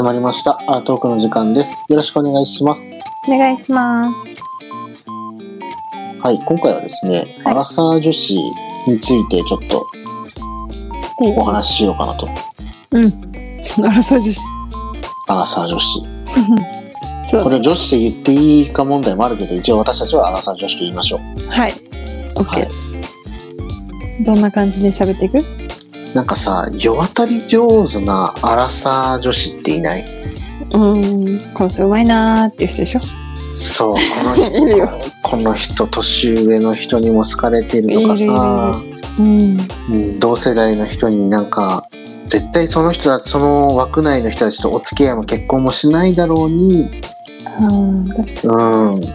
始まりました。アートークの時間です。よろしくお願いします。お願いします。はい、今回はですね、はいアラサー女子についてちょっとお話ししようかなと。うん。アラサー女子。アラサー女子。そうこれを女子で言っていいか問題もあるけど、一応私たちはアラサー女子と言いましょう。はい。オッケーです。どんな感じで喋っていく？なんかさ、世渡り上手なアラサー女子っていない？うーん。この人うまいなーっていう人でしょ？そう、この人。この人、年上の人にも好かれてるとかさ、うん。うん、同世代の人になんか、絶対その人だその枠内の人たちとお付き合いも結婚もしないだろうに、うん、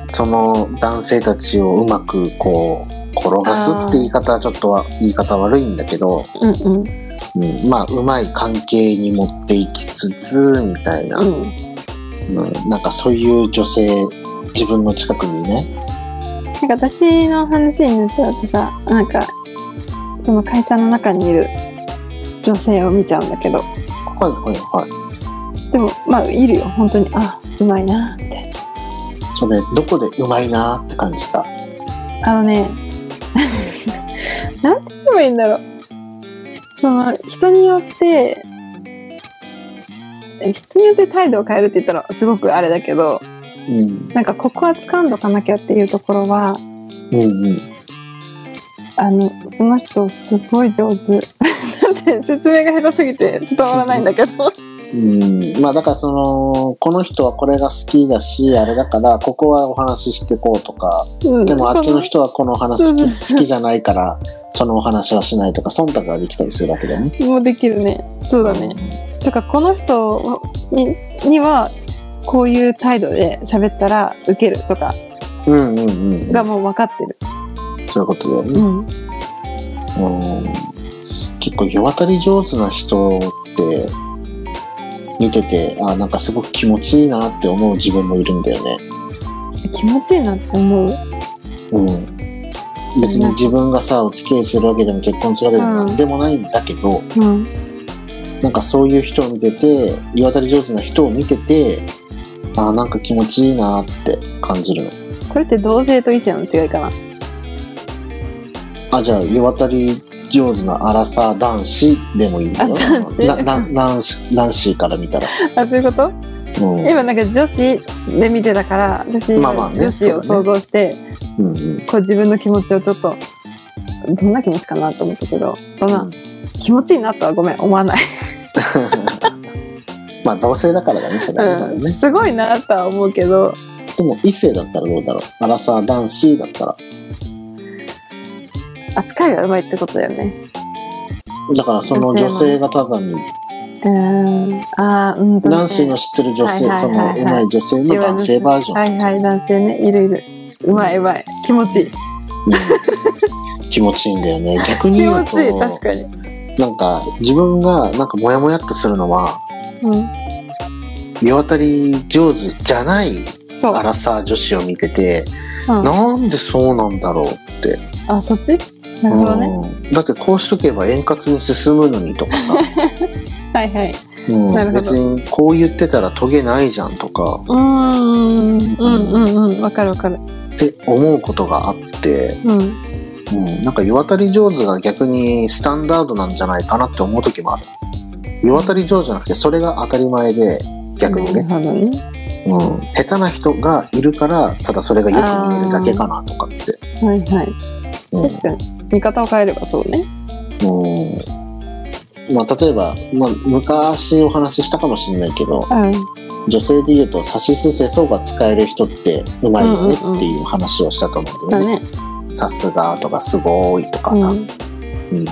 その男性たちをうまくこう転がすって言い方はちょっとは言い方悪いんだけど、に。うんうん。うん、まあうまい関係に持っていきつつみたいな、うんうん。なんかそういう女性自分の近くにねなんか私の話になっちゃうとさ、なんか、その会社の中にいる女性を見ちゃうんだけど、はいはいはいでも、まあ、いるよ。本当に、あ、うまいなーって。それどこでうまいなって感じた？あのね、なんて言えばいいんだろう。その、人によって、人によって態度を変えるって言ったらすごくあれだけど、うんなんかここは掴んどかなきゃっていうところは、うんうんあの、その人すごい上手。だって説明が下手すぎて伝わらないんだけど。うんまあだからそのこの人はこれが好きだしあれだからここはお話ししてこうとかうんでもあっちの人はこのお話好き好きじゃないからそのお話はしないとか忖度ができたりするわけだよね。もうできるね。そうだね。とか、この人にには、こういう態度で喋ったら受けるとかうんうんうん。がもう分かってる。そういうことだよね。うん。うん結構世渡り上手な人って見ててあなんかすごく気持ちいいなって思う自分もいるんだよね。気持ちいいなって思う？うん、別に自分がさお付き合いするわけでも結婚するわけでもうんなんでもないんだけど、うん。なんかそういう人を見てて世渡り上手な人を見ててあなんか気持ちいいなって感じるの。これって同性と異性の違いかな？あじゃあ世渡り上手なアラサー男子でもいいんだよ。あ男子？ななナンシナンシーから見たら。あ、そういうこと？うん。今なんか女子で見てたから、私、まあまあね女子を想像して、うんうん。こう自分の気持ちをちょっと、どんな気持ちかなと思ったけど、そんな、気持ちいいなとはごめん、思わない。まあ同性だからだねそれはうん。ね、すごいなとは思うけど、でも異性だったらどうだろう？アラサー男子だったら扱いがうまいってことだよね。だからその女性がただにうーん。あーうん。男子の知ってる女性、はいはいそのはいはい上手い女性の男性バージョン、はいはい、男性ね。いるいる。うまいうまい。気持ちいい。うん気持ちいいんだよね 逆に気言う持ちいい、確とかに。なんか自分がなんかモヤモヤっとするのはうん。世渡り上手じゃない。アラサー女子を見てて、うん、なんでそうなんだろうって、あ、そっち？なるほどね。うんだってこうしとけば円滑に進むのにとかさ はいはい。うん別にこう言ってたらトゲないじゃんとかうーん。うんうんうん。わかるわかる。って思うことがあって、うん。うん、なんか世渡り上手が逆にスタンダードなんじゃないかなって思う時もある世渡り上手じゃなくてそれが当たり前で逆にね、ね。うん、下手な人がいるからただそれがよく見えるだけかなとかって、はいはい。うん確かに。見方を変えればそうね。うんまあ、例えば、まあ、昔お話ししたかもしれないけどうん。女性で言うと「さしすせそ」が使える人ってうまいよねっていう話をしたと思うんだよね。だね。さすがとかすごいとかさ。うん。うん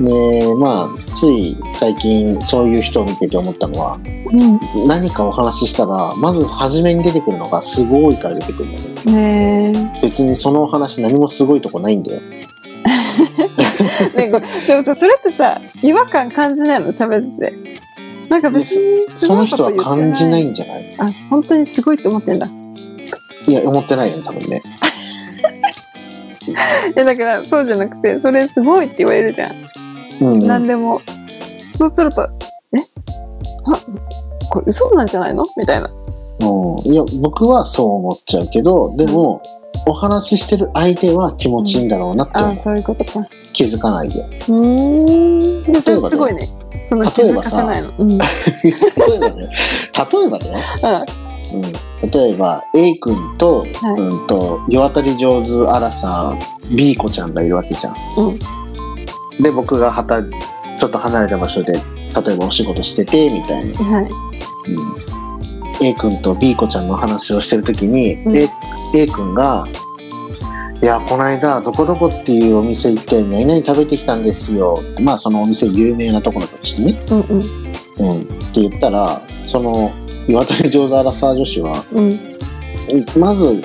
でまあつい最近そういう人を見てて思ったのはうん。何かお話ししたらまず初めに出てくるのがすごいから出てくるんだよね。別にそのお話何もすごいとこないんだよ。ね、こでもさ、それってさ、違和感感じないの？喋ってて。なんか別にすその人は感じないんじゃない？あ、本当にすごいって思ってんだ。いや思ってないよね多分ね。いや、だからそうじゃなくて、それすごいって言われるじゃん。うんうん何でも。そうすると、え？あこれ嘘なんじゃないの？みたいな。うん、いや、僕はそう思っちゃうけど、でも、お話ししてる相手は気持ちいいんだろうなってああ、そういうことか。う気づかないで。ーん。でそれ例えばねすごいね。その気づかせないの。うん。うん。例えばね、例えばね、うん、例えば A 君と,、はいうん、と世渡り上手アラサー B 子ちゃんがいるわけじゃん。うんで僕がはたちょっと離れた場所で例えばお仕事しててみたいな、はい。うん、A 君と B 子ちゃんの話をしてる時に、うん A, A 君が「いやこの間どこどこっていうお店行って何々食べてきたんですよ」まあそのお店有名なところだとしてね、うんうん。うん、って言ったらその世渡り上手アラサー女子はうん。まず、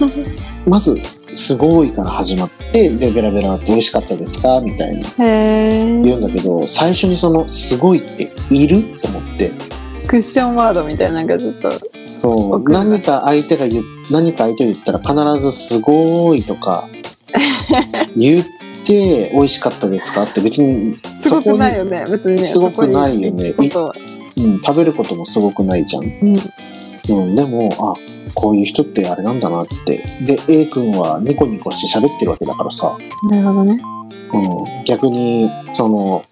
まず、すごいから始まって、で、ベラベラって美味しかったですか？みたいな。言うんだけど、最初にその、すごいっている？と思って、クッションワードみたいな、なんかちょっと。そう、何か相手が言う、何か相手が言ったら必ずすごいとか、言って美味しかったですか？って別に、すごくないよね、別にね。すごくないよねうん、食べることもすごくないじゃん。うん。うん、でも、あ、こういう人ってあれなんだなって。で、A 君はニコニコして喋ってるわけだからさ、なるほどね。うん、逆にその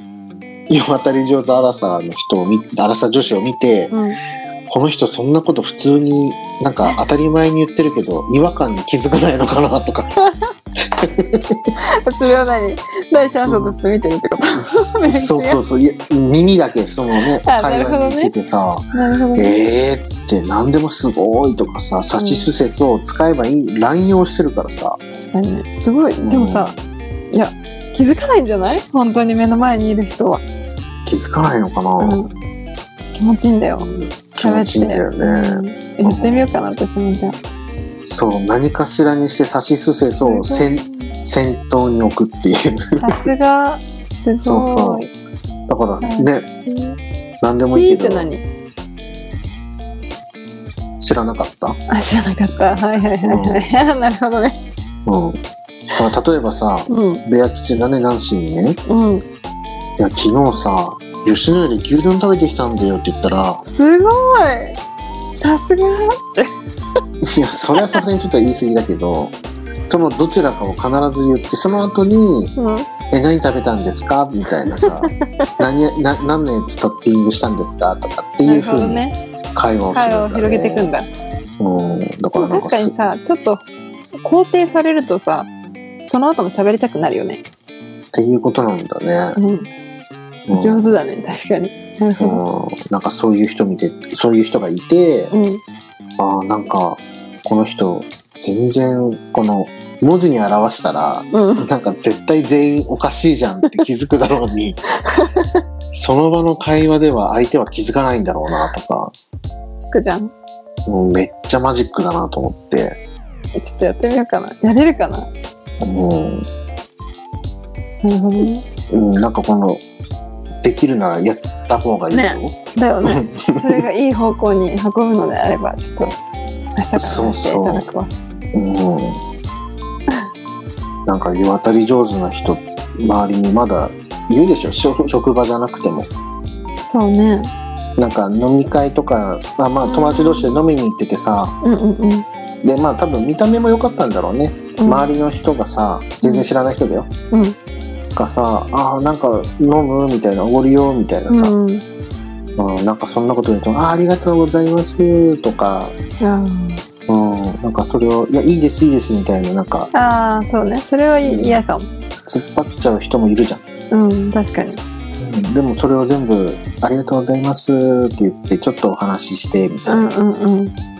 世渡り上手アラサーの人を見アラサー女子を見て、うん。この人そんなこと普通になんか当たり前に言ってるけど違和感に気づかないのかなとか さそれを何第三者として見てるってこと？そうそうそう いや耳だけそのね会話に行っててさなるほど「ね。えー」って何でもすごいとかさ「さしすせそう」使えばいい乱用してるからさ確かにね。すごい。でもさ、いや、気づかないんじゃない？本当に目の前にいる人は。気づかないのかな、うん。気持ちいいんだよ。気持ちいいんだよね。うんやってみようかな、私もじゃあ。そう何かしらにしてさしすせそうを先先頭に置くっていうさすが、すごい。そうそうだからね何でもいいけどシーって何？知らなかった、あ、知らなかった。はいはいはいはい。なるほどね。うん、例えばさうん。ベア吉がねナンシーにねうん。「いや昨日さ吉野家で牛丼食べてきたんだよ」って言ったらすごいさすがいやそれはさすがにちょっと言い過ぎだけどそのどちらかを必ず言ってその後にうん。「え何食べたんですか?」みたいなさ 何な何のやつトッピングしたんですか？とかってないうふうに。会話をするね、会話を広げていくんだ。うん、だから確かにすさ、ちょっと肯定されるとさ、その後も喋りたくなるよね。っていうことなんだねう。ん。うん上手だね、確かに。なるほど。うん、なんかそういう人見てそういう人がいて、うん。ああなんかこの人全然この文字に表したらうん。なんか絶対全員おかしいじゃんって気づくだろうに その場の会話では相手は気づかないんだろうなとかつくじゃん。もうめっちゃマジックだなと思って、ちょっとやってみようかな。やれるかなうんなるほどね。うん、なんかこのできるならやった方がいいよ。だよね。それがいい方向に運ぶのであれば、ちょっと明日からやっていただくわ。うん、なんか湯渡り上手な人周りにまだいるでしょ？職職場じゃなくてもそうね。なんか飲み会とかあまあ友達同士で飲みに行っててさうんうんうん。でまあ多分見た目も良かったんだろうね、うん周りの人がさ全然知らない人だよ、うんがさ「あーなんか飲む?」みたいな「おごるよ」みたいなさ、うん。うんなんかそんなこと言うと「あーありがとうございます」とか、あうん、なんかそれを「いやいいですいいです」みたいななんかーあー、そうね。それは嫌かも。突っ張っちゃう人もいるじゃんうん、確かに。でもそれを全部「ありがとうございます」って言ってちょっとお話ししてみたいな、うんうんうん。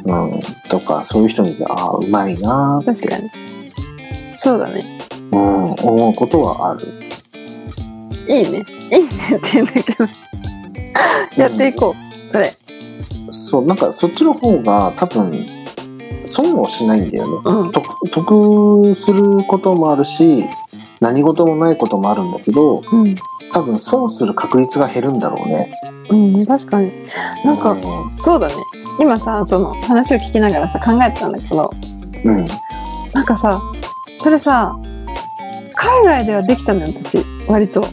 うんとかそういう人見てああうまいなーって確かに。そうだね。うん、思うことはあるいいね。いいねって言うんだけど。やっていこう。それ。そうなんかそっちの方が多分損をしないんだよねうん。得得することもあるし何事もないこともあるんだけどうん。多分損する確率が減るんだろうねうん、確かに。なんか、うそうだね。今さ、その話を聞きながらさ、考えてたんだけど、うんなんかさ、それさ、海外ではできたのよ、私、割と。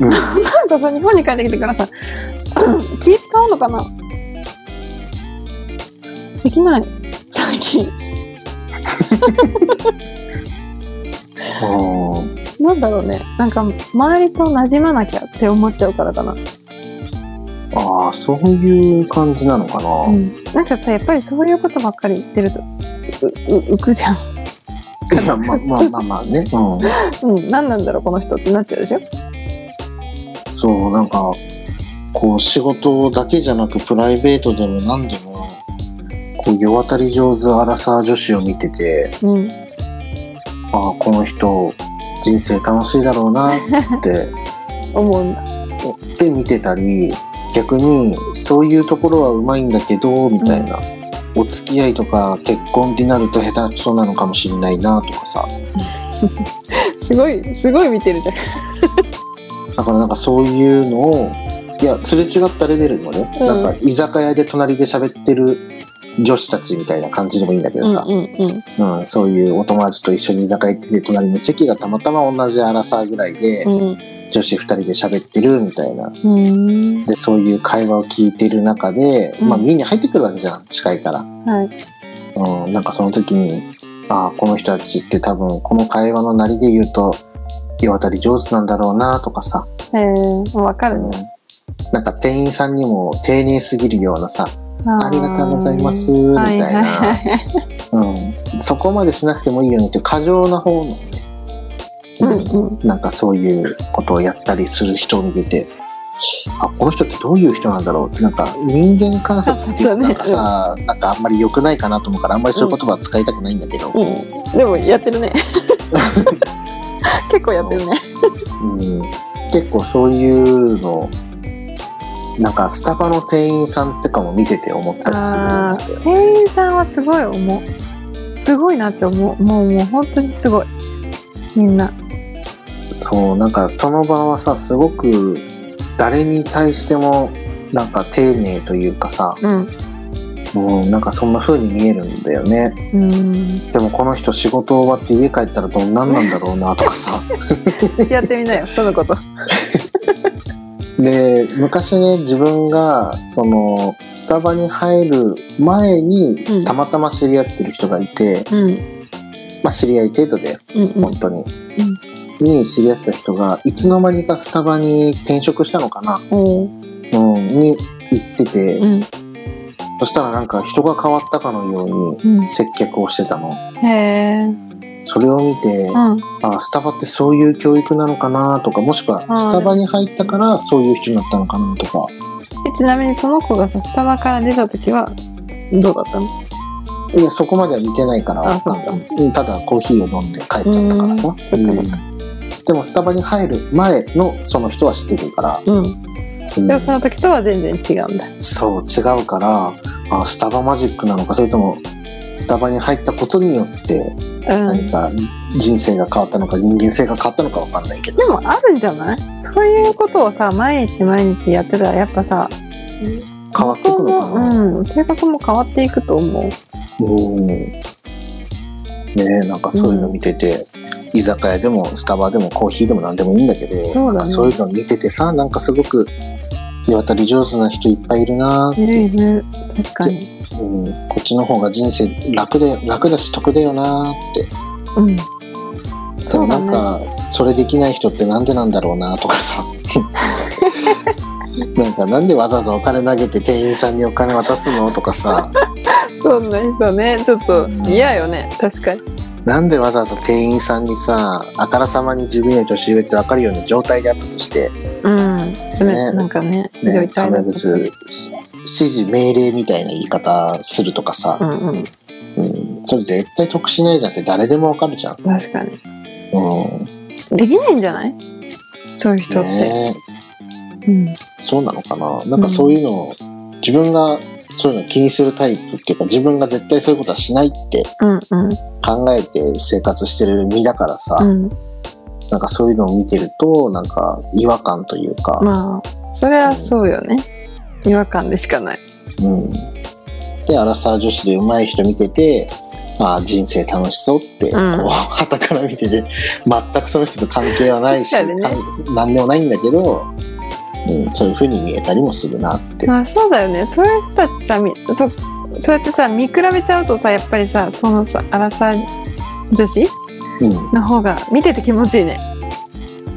うんなんかさ、日本に帰ってきてからさ、気使うのかな？できない。最近。うんなんだろうね。なんか、周りと馴染まなきゃって思っちゃうからかな。ああ、そういう感じなのかな。うん。なんかさ、やっぱりそういうことばっかり言ってると、う、う、浮くじゃん。いや、まあまあまあまあね。ううん。何なんだろう、この人ってなっちゃうでしょ？ん。そう、なんか、こう、仕事だけじゃなく、プライベートでも何でも、こう、世渡り上手アラサー女子を見てて、うん。ああ、この人、人生楽しいだろうなって、思うんだ。って見てたり、逆に、そういうところはうまいんだけど、みたいな。お付き合いとか結婚ってなると下手くそなのかもしれないなとかさ。すごい、すごい見てるじゃん。だからなんかそういうのを、いや、すれ違ったレベルのね、うんなんか居酒屋で隣で喋ってる女子たちみたいな感じでもいいんだけどさ、うんうんうん。うんそういうお友達と一緒に居酒屋行ってて、隣の席がたまたま同じアラサーぐらいで、うん。女子二人で喋ってるみたいな。うん。で、そういう会話を聞いてる中で、うんまあ耳に入ってくるわけじゃん、近いから。はい。うん、なんかその時に、ああ、この人たちって多分この会話のなりで言うと、世渡り上手なんだろうなとかさ、えー、わかるね。なんか店員さんにも丁寧すぎるようなさ、ありがとうございます、みみたいはいはいはな、い。うん。そこまでしなくてもいいよねって過剰な方のね、うんうん。なんかそういうことをやったりする人を見てて、あ、この人ってどういう人なんだろうって、なんか人間観察っていうとなんかさ、なんかあんまり良くないかなと思うから、あんまりそういう言葉は使いたくないんだけど、うん。でもやってるね。結構やってるね。うん、結構そういうの、なんかスタバの店員さんとかも見てて思ったりする。店員さんはすごい思う。すごいなって思う。もうもう本当にすごい。みんな。そう、なんかその場はさ、すごく誰に対してもなんか丁寧というかさ、うん。もうなんかそんな風に見えるんだよね。うん。でもこの人仕事終わって家帰ったらどんなんなんだろうなとかさ。付き合ってみなよ、そのこと。で、昔ね、自分がそのスタバに入る前にうんたまたま知り合ってる人がいて、うん。まあ知り合い程度で、うんうん本。当に。に知り合ってた人が、いつの間にかスタバに転職したのかな、うん、に行ってて、うん。そしたらなんか人が変わったかのよううんに。接客をしてたの。へえ。それを見て、うん。あスタバってそういう教育なのかなとか、もしくはスタバに入ったからそういう人になったのかなとか。えちなみにその子がさ、スタバから出た時は、どうだったの？いや、そこまでは見てないから、あそうかうんただコーヒーを飲んで帰っちゃったからさ。うんでもスタバに入る前のその人は知ってるから、うん。うんでもその時とは全然違うんだ。そう、違うから、あスタバマジックなのか、それとも、スタバに入ったことによってうん。何か人生が変わったのか、人間性が変わったのかわかんないけど。でもあるんじゃない？そういうことをさ、毎日毎日やってたら、やっぱさ、変わってくのかな？うん、性格も変わっていくと思う。うん。ねえ、なんかそういうの見てて、居酒屋でもスタバでもコーヒーでも何でもいいんだけど、そうだねそういうの見ててさ、なんかすごく、世渡り上手な人いっぱいいるなーいるいる。確かに。うん、こっちの方が人生楽で、楽だし得だよなーって。うん。で。もなんか、それできない人ってなんでなんだろうなとかさ。なんかなんでわざわざお金投げて店員さんにお金渡すのとかさ。そんな人ね、ちょっと嫌よね。確かに。なんでわざわざ店員さんにさ、あからさまに自分より年上って分かるような状態であったとして、うん。つめ、ねなんかね、ね、タメ指示命令みたいな言い方するとかさう、んうん。うん、それ絶対得しないじゃんって誰でもわかるじゃん。確かに。うん、できないんじゃない？そういう人って。ねうん。そうなのかななんかそういうのを、自分がそういうの気にするタイプっていうか、自分が絶対そういうことはしないってうんうん。考えて生活してる身だからさ、うん。なんかそういうのを見てると、なんか違和感というか、まあ、それはそうよね。違和感でしかない。うん。で、アラサー女子で上手い人見てて、ああ、人生楽しそうって、こう、う ん旗から見てて、全くその人と関係はないし、ねかんなんでもないんだけど、うん、そういう風に見えたりもするなって。まあそうだよねそういう人たちさみそそうやってさ見比べちゃうとさやっぱりさそのさアラサー女子うん、の方が見てて気持ちいいね。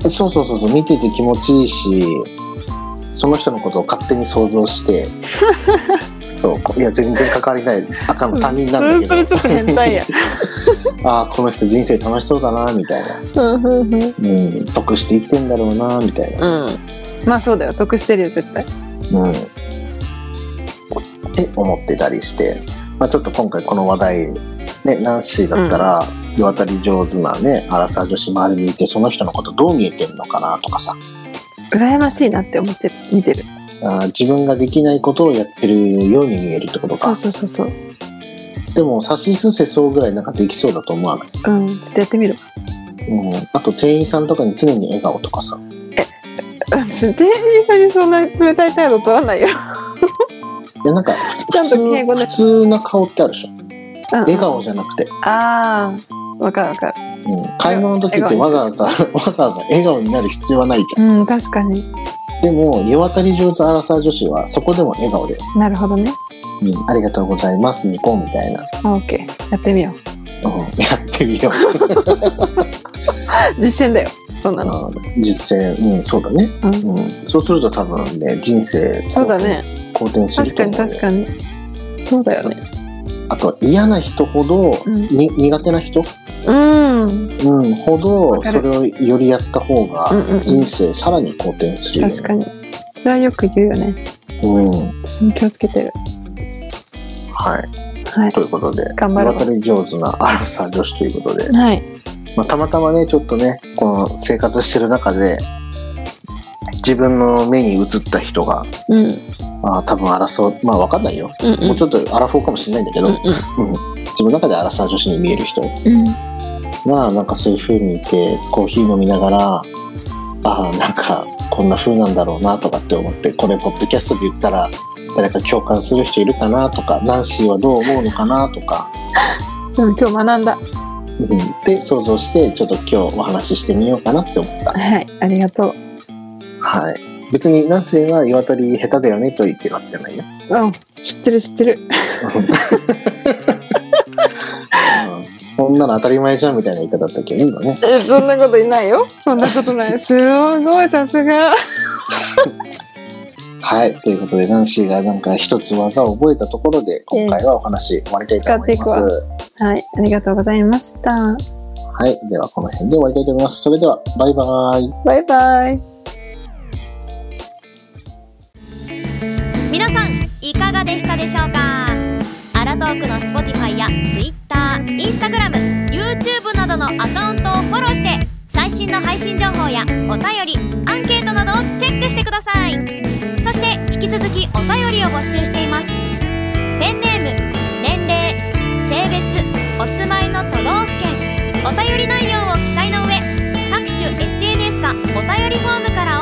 そうそうそうそう見てて気持ちいいしその人のことを勝手に想像して そう。こいや全然関わりない。赤の他人なんだけど、それそれちょっと変態や。ああこの人人生楽しそうだなみたいな、うんうんうん。うん、得して生きてんだろうなみたいな、うん。まあそうだよ得してるよ絶対。うん、って思ってたりして、まあ、ちょっと今回この話題ねナンシーだったら、世渡り上手なねアラサー女子周りにいてその人のことどう見えてんのかなとかさ。羨ましいなって思って見てる。あー自分ができないことをやってるように見えるってことか。そうそうそうそう。でもさしすせそうぐらいなんかできそうだと思わない、うんちょっとやってみる。うん、あと店員さんとかに常に笑顔とかさ。店員さんにそんな冷たい態度取らないよ、いやなんかちゃんと普通敬語で普通な顔ってあるでしょ。うん。笑顔じゃなくて、ああわかるわかる。うん、買い物の時ってわざわざわざわざ笑顔になる必要はないじゃん。うん確かに。でも世渡り上手アラサー女子はそこでも笑顔でなるほどね「うん、ありがとうございますニコ」みたいな、あオッケー。やってみよう。うん、やってみよう。実践だよ。そんなの。うん。実践。うんそうだね、うん。うん、そうすると多分ね人生そうだね。好転する確かにと思うよ。確かに。そうだよねあと嫌な人ほど、うん。に苦手な人、うん。うん、ほどそれをよりやった方が人生さらに好転するよ、ね。確かに。それはよく言うよね。うん。私も気をつけてる。はい。はい。ということで頑張渡り上手なアラサー女子ということで、はい。まあ、たまたまねちょっとねこの生活してる中で自分の目に映った人がうんあー多分争う。まあわかんないよ、うんうん。もうちょっとアラフォーかもしれないんだけど、ううん。自分の中でアラサー女子に見える人。んうん。がなんかそういう風にいてコーヒー飲みながらああなんかこんな風なんだろうなとかって思ってこれポッドキャストで言ったら誰か共感する人いるかなとかナンシーはどう思うのかなとか、うん今日学んだ。うん、って想像してちょっと今日お話ししてみようかなって思った。はいありがとう。はい。別にナンシーが岩渡り下手だよねと言ってるわけじゃないよ。うん知ってる知ってるうんこんなの当たり前じゃんみたいな言い方だったけど今ね。えそんなこといないよそんなことないすごいさすがはい。ということで、ナンシーがなんか一つ技を覚えたところで、今回はお話終わりたいと思います。はいありがとうございましたはい。では、この辺で終わりたいと思います。それでは、バイバーイ。バイバイ皆さんいかがでしたでしょうか？アラトークの Spotify や Twitter、Instagram、YouTube などのアカウントをフォローして最新の配信情報やお便り、アンケートなどをチェックしてください。そして引き続きお便りを募集しています。ペンネーム、年齢、性別、お住まいの都道府県。お便り内容を記載の上各種 SNS かお便りフォームから